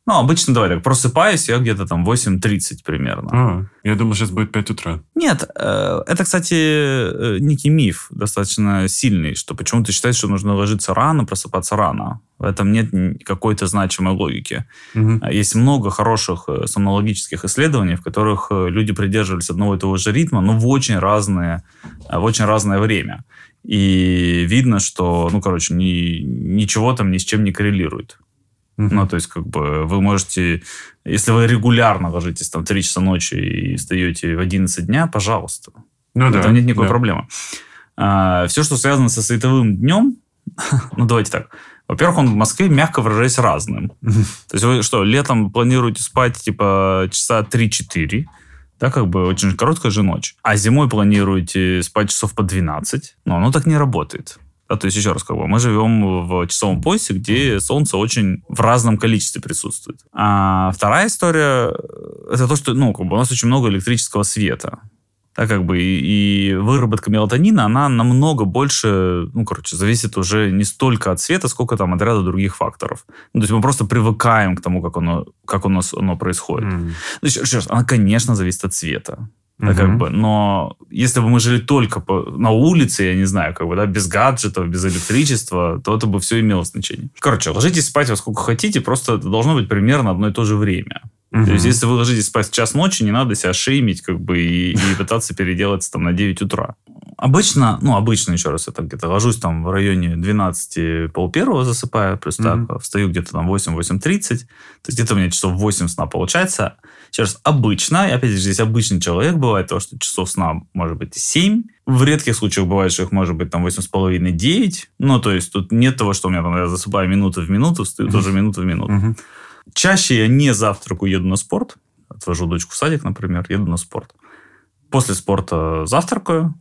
ну, обычно, давай так, просыпаюсь я где-то там 8.30 примерно. А, я думал, сейчас будет 5 утра. Нет, э, это, кстати, э, некий миф достаточно сильный, что почему-то считается, что нужно ложиться рано, просыпаться рано. В этом нет какой-то значимой логики. Угу. Есть много хороших э, сомнологических исследований, в которых люди придерживались одного и того же ритма, но в очень разные, в очень разное время. И видно, что, ну, короче, ни, ничего там ни с чем не коррелирует. Uh-huh. Ну, то есть, как бы, вы можете, если вы регулярно ложитесь там 3 часа ночи и встаете в 11 дня, пожалуйста. Ну, да. Там нет никакой да. проблемы. А, все, что связано со световым днем, [LAUGHS] ну, давайте так. Во-первых, он в Москве, мягко выражаясь, разным. То есть, вы что, летом планируете спать, типа, часа 3-4, да, как бы очень короткая же ночь. А зимой планируете спать часов по 12, но оно так не работает. Да, то есть, еще раз, как бы, мы живем в часовом поясе, где солнце очень в разном количестве присутствует. А вторая история — это то, что ну, как бы у нас очень много электрического света. Да, как бы, и, и выработка мелатонина, она намного больше, ну, короче, зависит уже не столько от света, сколько там от ряда других факторов. Ну, то есть мы просто привыкаем к тому, как оно, как у нас оно происходит. Mm. Ну, еще, еще раз, она, конечно, зависит от цвета. Да, как бы, но если бы мы жили только по, на улице, я не знаю, как бы, да, без гаджетов, без электричества, то это бы все имело значение. Короче, ложитесь спать во сколько хотите, просто это должно быть примерно одно и то же время. Угу. То есть, если вы ложитесь спать в час ночи, не надо себя шеймить, как бы, и, и [LAUGHS] пытаться переделаться там на 9 утра. Обычно, ну, обычно, еще раз, я там где-то ложусь там в районе 12 пол первого засыпаю, плюс mm так, встаю где-то там 8-8.30, то есть где-то у меня часов 8 сна получается. Еще раз, обычно, и опять же, здесь обычный человек бывает, то, что часов сна может быть 7, в редких случаях бывает, что их может быть там 8,5-9, ну, то есть тут нет того, что у меня там, я засыпаю минуту в минуту, встаю тоже минуту в минуту. Чаще я не завтракаю, еду на спорт, отвожу дочку в садик, например, еду на спорт. После спорта завтракаю,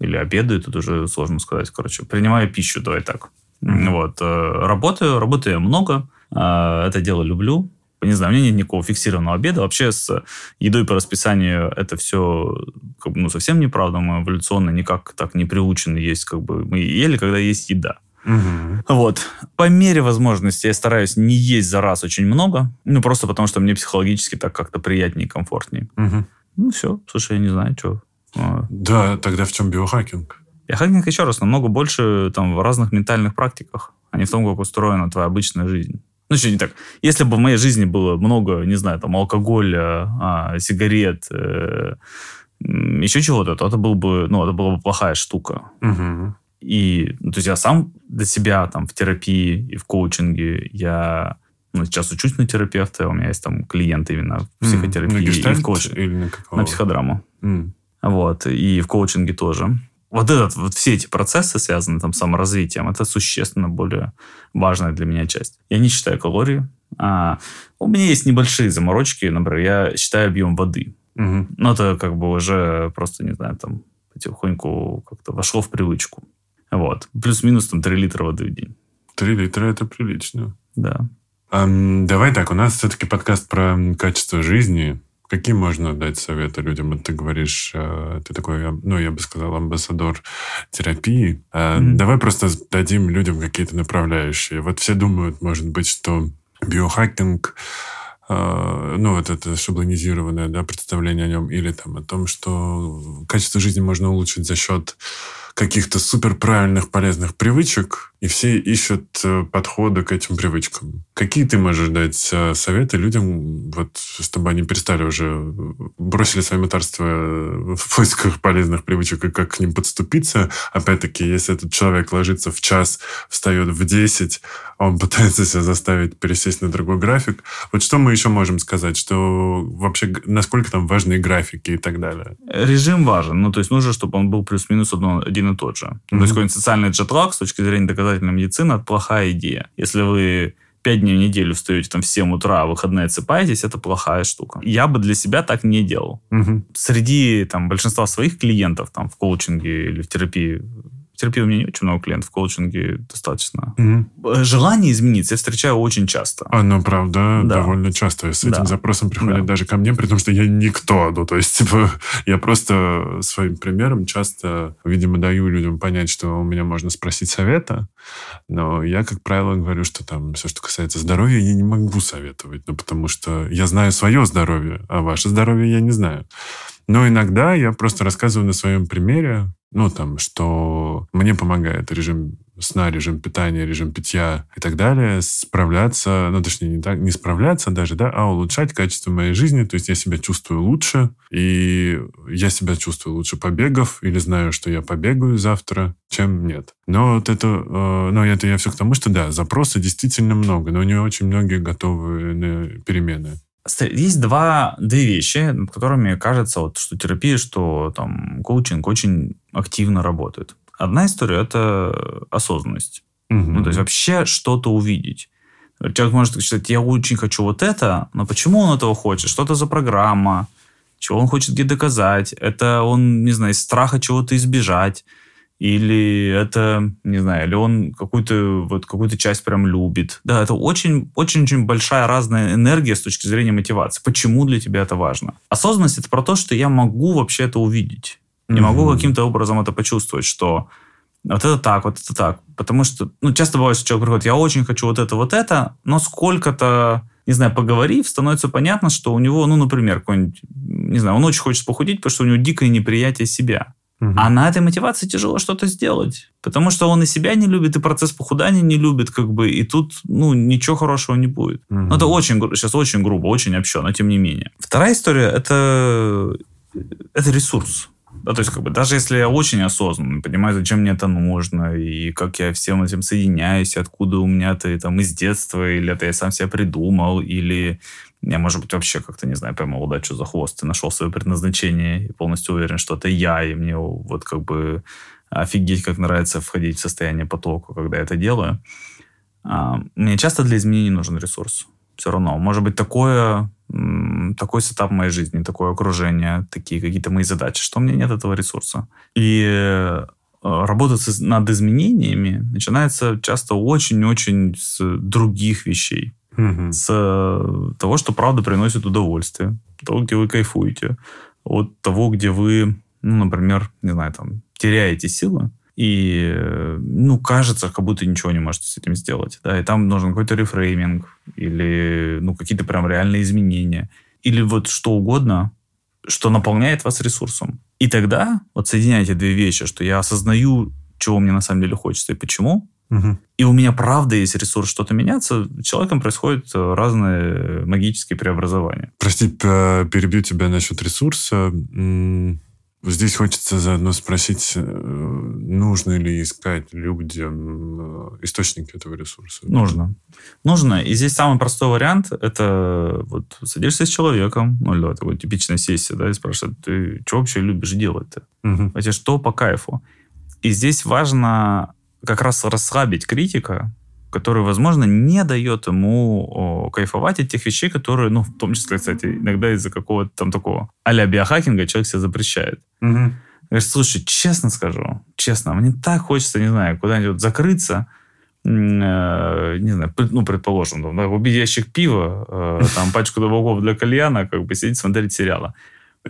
или обедаю, тут уже сложно сказать. Короче, принимаю пищу, давай так. Mm-hmm. Вот. Э, работаю, работаю много. Э, это дело люблю. Не знаю, у меня нет никакого фиксированного обеда. Вообще с едой по расписанию это все как бы, ну, совсем неправда. Мы эволюционно никак так не приучены есть. Как бы мы ели, когда есть еда. Угу. Вот. По мере возможности я стараюсь не есть за раз очень много. Ну, просто потому что мне психологически так как-то приятнее и комфортнее. Угу. Ну, все. Слушай, я не знаю, что а. Да, тогда в чем биохакинг? Биохакинг, еще раз, намного больше там, в разных ментальных практиках, а не в том, как устроена твоя обычная жизнь. Ну, что не так. Если бы в моей жизни было много, не знаю, там, алкоголя, а, сигарет, э, еще чего-то, то это, был бы, ну, это была бы плохая штука. Угу. И, ну, то есть я сам для себя там в терапии и в коучинге, я ну, сейчас учусь на терапевта, у меня есть там клиенты именно в психотерапии mm, и в коучинге. Или на, какого? на психодраму. Mm. Вот, и в коучинге тоже. Вот этот, вот все эти процессы, связанные там с саморазвитием, это существенно более важная для меня часть. Я не считаю калории. А, у меня есть небольшие заморочки, например, я считаю объем воды. Угу. Но это как бы уже просто, не знаю, там потихоньку как-то вошло в привычку. Вот. Плюс-минус там 3 литра воды в день. 3 литра это прилично. Да. Um, давай так, у нас все-таки подкаст про качество жизни. Какие можно дать советы людям? Ты говоришь, э, ты такой, ну, я бы сказал, амбассадор терапии. Mm-hmm. Давай просто дадим людям какие-то направляющие. Вот все думают, может быть, что биохакинг, э, ну, вот это шаблонизированное да, представление о нем, или там о том, что качество жизни можно улучшить за счет каких-то суперправильных полезных привычек, и все ищут э, подходы к этим привычкам. Какие ты можешь дать э, советы людям, вот, чтобы они перестали уже, э, бросили свои мытарства в поисках полезных привычек и как к ним подступиться? Опять-таки, если этот человек ложится в час, встает в 10, он пытается себя заставить пересесть на другой график. Вот что мы еще можем сказать? Что вообще, насколько там важны графики и так далее? Режим важен. Ну, то есть нужно, чтобы он был плюс-минус один и тот же. Mm-hmm. То есть какой-нибудь социальный джетлаг с точки зрения доказательной медицины – это плохая идея. Если вы пять дней в неделю встаете там в 7 утра, а выходные отсыпаетесь, это плохая штука. Я бы для себя так не делал. Угу. Среди там, большинства своих клиентов там, в коучинге или в терапии терапии у меня не очень много клиентов, в коучинге достаточно. Угу. Желание измениться я встречаю очень часто. А, ну, правда, да. довольно часто. С этим да. запросом приходят да. даже ко мне, при том, что я никто. Ну, то есть, [LAUGHS] типа, я просто своим примером часто, видимо, даю людям понять, что у меня можно спросить совета, но я, как правило, говорю, что там все, что касается здоровья, я не могу советовать, ну, потому что я знаю свое здоровье, а ваше здоровье я не знаю. Но иногда я просто рассказываю на своем примере, ну, там, что мне помогает режим сна, режим питания, режим питья и так далее, справляться, ну, точнее, не, так, не справляться даже, да, а улучшать качество моей жизни. То есть я себя чувствую лучше, и я себя чувствую лучше побегов, или знаю, что я побегаю завтра, чем нет. Но вот это, э, но это я все к тому, что да, запросы действительно много, но не очень многие готовы на перемены. Есть два, две вещи, над которыми кажется, вот, что терапия, что там коучинг очень активно работает. Одна история – это осознанность. Угу. Ну, то есть вообще что-то увидеть. Человек может сказать, я очень хочу вот это, но почему он этого хочет? Что это за программа? Чего он хочет где доказать? Это он, не знаю, из страха чего-то избежать или это, не знаю, или он какую-то вот какую-то часть прям любит. Да, это очень, очень, очень большая разная энергия с точки зрения мотивации. Почему для тебя это важно? Осознанность это про то, что я могу вообще это увидеть. Не mm-hmm. могу каким-то образом это почувствовать, что вот это так, вот это так. Потому что, ну, часто бывает, что человек приходит, я очень хочу вот это, вот это, но сколько-то, не знаю, поговорив, становится понятно, что у него, ну, например, какой-нибудь, не знаю, он очень хочет похудеть, потому что у него дикое неприятие себя. Угу. А на этой мотивации тяжело что-то сделать. Потому что он и себя не любит, и процесс похудания не любит, как бы, и тут, ну, ничего хорошего не будет. Угу. Ну, это очень, сейчас очень грубо, очень общо, но тем не менее. Вторая история – это, это ресурс. Да, то есть, как бы, даже если я очень осознанный, понимаю, зачем мне это нужно, и как я всем этим соединяюсь, откуда у меня это там из детства, или это я сам себя придумал, или я, может быть, вообще как-то, не знаю, поймал удачу за хвост и нашел свое предназначение и полностью уверен, что это я, и мне вот как бы офигеть, как нравится входить в состояние потока, когда я это делаю. А, мне часто для изменений нужен ресурс. Все равно. Может быть, такое, такой сетап моей жизни, такое окружение, такие какие-то мои задачи, что у меня нет этого ресурса. И э, работать над изменениями начинается часто очень-очень с других вещей угу. с э, того, что правда приносит удовольствие, того, где вы кайфуете, от того, где вы, ну, например, не знаю, там, теряете силы, и, э, ну, кажется, как будто ничего не можете с этим сделать, да, и там нужен какой-то рефрейминг или, ну, какие-то прям реальные изменения, или вот что угодно, что наполняет вас ресурсом. И тогда вот соединяйте две вещи, что я осознаю, чего мне на самом деле хочется и почему, Угу. И у меня правда есть ресурс что-то меняться, человеком происходят э, разные магические преобразования. Прости, перебью тебя насчет ресурса. Здесь хочется заодно спросить, э, нужно ли искать людям э, источники этого ресурса? Нужно. Нужно. И здесь самый простой вариант – это вот садишься с человеком, ну, или такой типичная сессия, да, и спрашиваешь, ты что вообще любишь делать-то? Угу. Вообще, что по кайфу? И здесь важно как раз расслабить критика, который, возможно, не дает ему о, кайфовать от тех вещей, которые, ну, в том числе, кстати, иногда из-за какого-то там такого а-ля биохакинга человек себе запрещает. Угу. Говорит, слушай, честно скажу, честно, мне так хочется, не знаю, куда-нибудь закрыться, э, не знаю, ну, предположим, там, да, убить ящик пива, э, там, пачку табаков для кальяна, как бы сидеть, смотреть сериалы.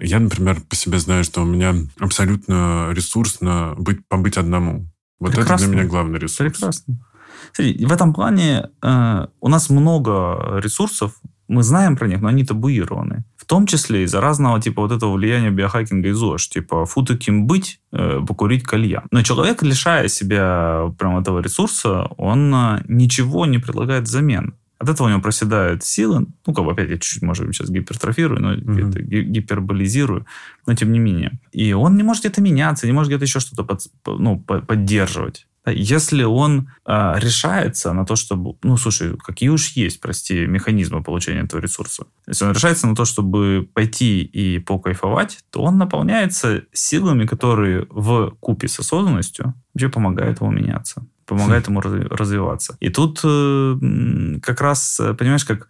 Я, например, по себе знаю, что у меня абсолютно ресурсно быть, побыть одному. Вот Прекрасно. это для меня главный ресурс. Прекрасно. Смотри, в этом плане э, у нас много ресурсов, мы знаем про них, но они табуированы. В том числе из-за разного типа вот этого влияния биохакинга и ЗОЖ. Типа фу таким быть, э, покурить кальян. Но человек, лишая себя прям этого ресурса, он э, ничего не предлагает взамен. От этого у него проседают силы. Ну, как бы опять я чуть-чуть, может быть, сейчас гипертрофирую, но mm-hmm. это гиперболизирую, но тем не менее. И он не может где-то меняться, не может где-то еще что-то под, ну, поддерживать. Если он э, решается на то, чтобы... Ну, слушай, какие уж есть, прости, механизмы получения этого ресурса. Если он решается на то, чтобы пойти и покайфовать, то он наполняется силами, которые в купе с осознанностью вообще помогают ему меняться, помогают [LAUGHS] ему развиваться. И тут э, как раз, понимаешь, как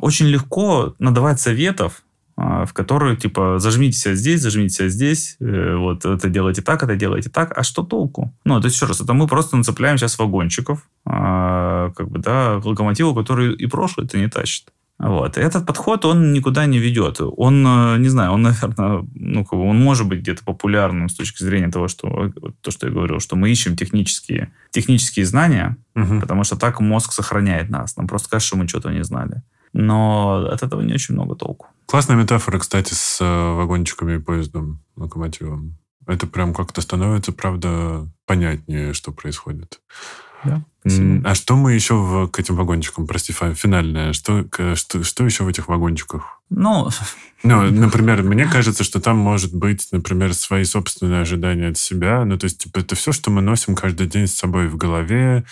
очень легко надавать советов, а, в которую, типа, зажмите себя здесь, зажмите себя здесь, э, вот это делайте так, это делайте так, а что толку? Ну, то есть, еще раз, это мы просто нацепляем сейчас вагончиков, а, как бы, да, локомотиву, который и прошлое это не тащит. Вот. Этот подход, он никуда не ведет. Он, э, не знаю, он, наверное, ну, как бы он может быть где-то популярным с точки зрения того, что, то, что я говорил, что мы ищем технические, технические знания, угу. потому что так мозг сохраняет нас. Нам просто кажется, что мы что-то не знали но от этого не очень много толку. Классная метафора, кстати, с э, вагончиками и поездом, локомотивом. Это прям как-то становится, правда, понятнее, что происходит. Да, А что мы еще в, к этим вагончикам, прости, финальное, что, что, что еще в этих вагончиках? Ну... ну, [LAUGHS] например, мне кажется, что там может быть, например, свои собственные ожидания от себя. Ну, то есть, типа, это все, что мы носим каждый день с собой в голове,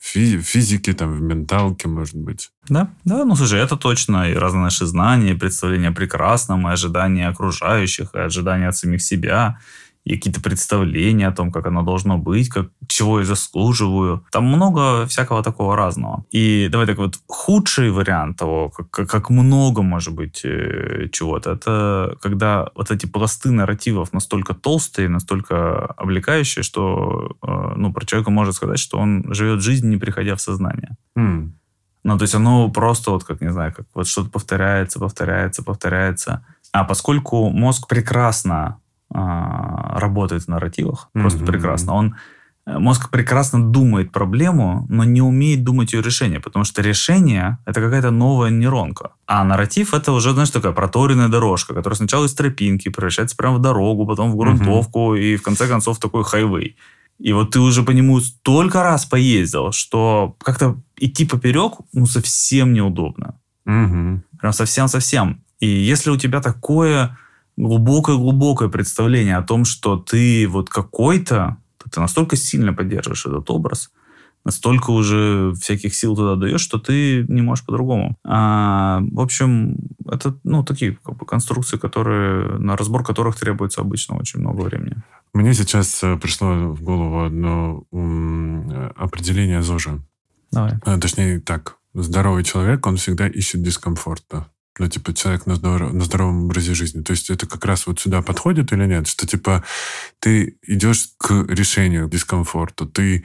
физике, там, в менталке, может быть. Да, да, ну слушай, это точно. И разные наши знания, представления о прекрасном, и ожидания окружающих, и ожидания от самих себя и какие-то представления о том, как оно должно быть, как, чего я заслуживаю. Там много всякого такого разного. И давай так вот, худший вариант того, как, как много может быть э, чего-то, это когда вот эти пласты нарративов настолько толстые, настолько облекающие, что э, ну, про человека можно сказать, что он живет жизнь, не приходя в сознание. Mm. Ну, то есть оно просто вот, как, не знаю, как вот что-то повторяется, повторяется, повторяется. А поскольку мозг прекрасно работает в нарративах, mm-hmm. просто прекрасно. Он э, Мозг прекрасно думает проблему, но не умеет думать ее решение, потому что решение — это какая-то новая нейронка. А нарратив — это уже, знаешь, такая проторенная дорожка, которая сначала из тропинки превращается прямо в дорогу, потом в грунтовку mm-hmm. и, в конце концов, такой хайвей. И вот ты уже по нему столько раз поездил, что как-то идти поперек ну, совсем неудобно. Mm-hmm. Прям совсем-совсем. И если у тебя такое глубокое-глубокое представление о том, что ты вот какой-то, ты настолько сильно поддерживаешь этот образ, настолько уже всяких сил туда даешь, что ты не можешь по-другому. А, в общем, это ну, такие как бы, конструкции, которые, на разбор которых требуется обычно очень много времени. Мне сейчас э, пришло в голову одно определение ЗОЖа. Давай. А, точнее так. Здоровый человек, он всегда ищет дискомфорта ну, типа, человек на, здоров... на здоровом образе жизни. То есть это как раз вот сюда подходит или нет? Что, типа, ты идешь к решению дискомфорта, ты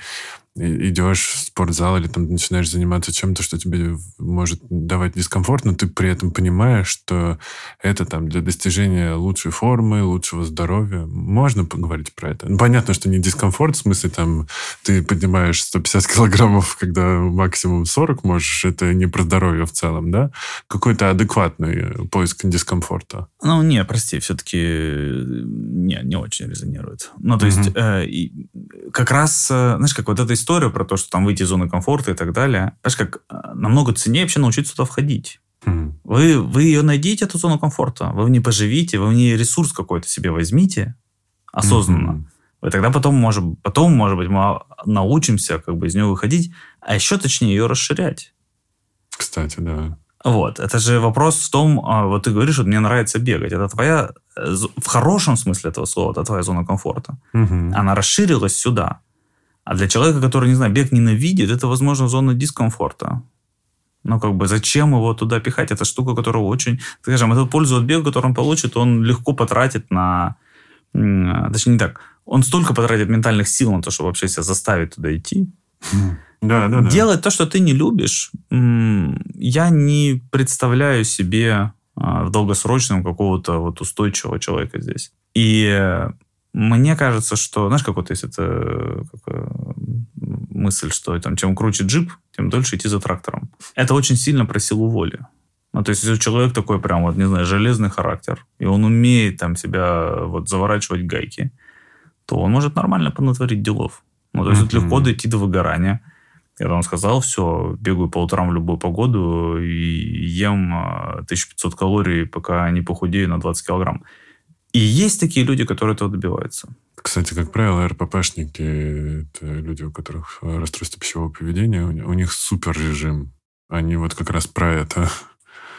идешь в спортзал или там начинаешь заниматься чем-то, что тебе может давать дискомфорт, но ты при этом понимаешь, что это там для достижения лучшей формы, лучшего здоровья. Можно поговорить про это? Ну, понятно, что не дискомфорт, в смысле там ты поднимаешь 150 [LAUGHS] килограммов, когда максимум 40 можешь, это не про здоровье в целом, да? Какой-то адекватный поиск дискомфорта. Ну, не, прости, все-таки не, не очень резонирует. Ну, то mm-hmm. есть э, как раз, э, знаешь, как вот эта историю про то, что там выйти из зоны комфорта и так далее, знаешь, как э, намного ценнее вообще научиться туда входить. Mm. Вы, вы ее найдите, эту зону комфорта, вы в ней поживите, вы в ней ресурс какой-то себе возьмите осознанно. Mm-hmm. И тогда потом, может, потом, может быть, мы научимся как бы из нее выходить, а еще точнее ее расширять. Кстати, да. Вот. Это же вопрос в том, а, вот ты говоришь, вот мне нравится бегать. Это твоя, э, в хорошем смысле этого слова, это твоя зона комфорта. Угу. Она расширилась сюда. А для человека, который, не знаю, бег ненавидит, это, возможно, зона дискомфорта. Ну, как бы, зачем его туда пихать? Это штука, которая очень... Скажем, эту пользу от бега, которую он получит, он легко потратит на... Точнее, не так. Он столько потратит ментальных сил на то, чтобы вообще себя заставить туда идти. Да, да, да. Делать то, что ты не любишь, я не представляю себе а, в долгосрочном какого-то вот устойчивого человека здесь. И мне кажется, что, знаешь, как вот есть эта как, мысль, что там, чем круче джип, тем дольше идти за трактором. Это очень сильно про силу воли. Ну, то есть, если человек такой прям, вот, не знаю, железный характер, и он умеет там себя вот заворачивать гайки, то он может нормально понатворить делов. Ну, то есть, mm-hmm. легко дойти до выгорания. Когда он сказал, все, бегаю по утрам в любую погоду и ем 1500 а, калорий, пока не похудею на 20 килограмм. И есть такие люди, которые этого добиваются. Кстати, как правило, РППшники — это люди, у которых расстройство пищевого поведения, у них супер режим. Они вот как раз про это.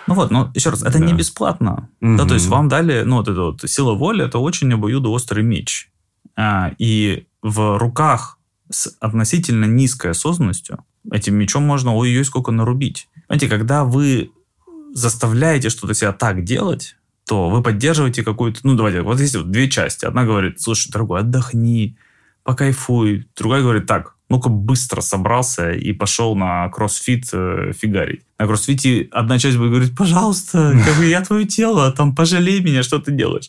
Ну вот, но еще раз, это да. не бесплатно. Угу. Да, то есть вам дали, ну вот эта вот сила воли, это очень обоюдоострый меч. А, и в руках с относительно низкой осознанностью этим мечом можно ой-ой сколько нарубить. Знаете, когда вы заставляете что-то себя так делать, то вы поддерживаете какую-то... Ну, давайте, вот есть вот две части. Одна говорит, слушай, дорогой, отдохни, покайфуй. Другая говорит, так, ну-ка быстро собрался и пошел на кроссфит э, фигарить. На кроссфите одна часть будет говорить, пожалуйста, как бы я твое тело, там пожалей меня, что ты делаешь.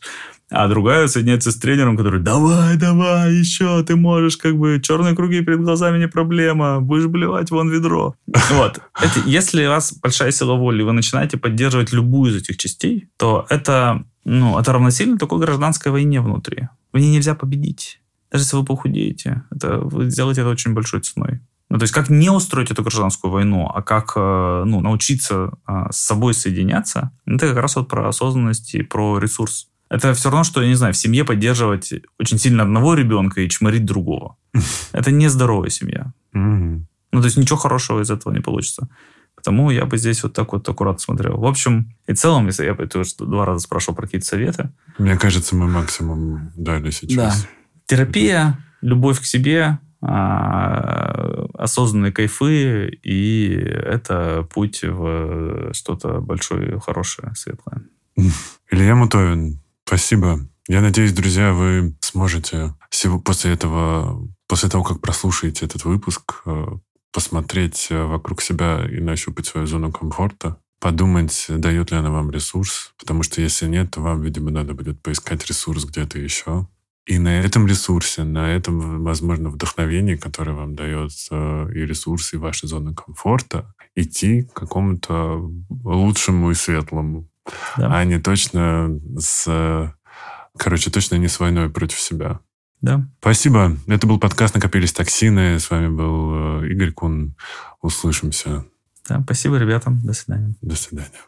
А другая соединяется с тренером, который, давай, давай, еще, ты можешь, как бы, черные круги перед глазами не проблема, будешь блевать вон ведро. Вот. Это, если у вас большая сила воли, вы начинаете поддерживать любую из этих частей, то это, ну, это равносильно такой гражданской войне внутри. В ней нельзя победить. Даже если вы похудеете, это, вы сделаете это очень большой ценой. Ну, то есть как не устроить эту гражданскую войну, а как э, ну, научиться э, с собой соединяться, это как раз вот про осознанность и про ресурс. Это все равно, что, я не знаю, в семье поддерживать очень сильно одного ребенка и чморить другого. [LAUGHS] Это нездоровая семья. Ну, то есть ничего хорошего из этого не получится. Потому я бы здесь вот так вот аккуратно смотрел. В общем и целом, если я бы тоже два раза спрашивал про какие-то советы. Мне кажется, мы максимум дали сейчас. Да. Терапия, любовь к себе, осознанные кайфы, и это путь в что-то большое, хорошее, светлое. Илья Мутовин, спасибо. Я надеюсь, друзья, вы сможете после этого, после того, как прослушаете этот выпуск, э, посмотреть э, вокруг себя и нащупать свою зону комфорта, подумать, дает ли она вам ресурс, потому что если нет, то вам, видимо, надо будет поискать ресурс где-то еще. И на этом ресурсе, на этом, возможно, вдохновении, которое вам дает и ресурсы, и ваша зона комфорта, идти к какому-то лучшему и светлому, да. а не точно с... Короче, точно не с войной против себя. Да. Спасибо. Это был подкаст «Накопились токсины». С вами был э, Игорь Кун. Услышимся. Да, спасибо ребятам. До свидания. До свидания.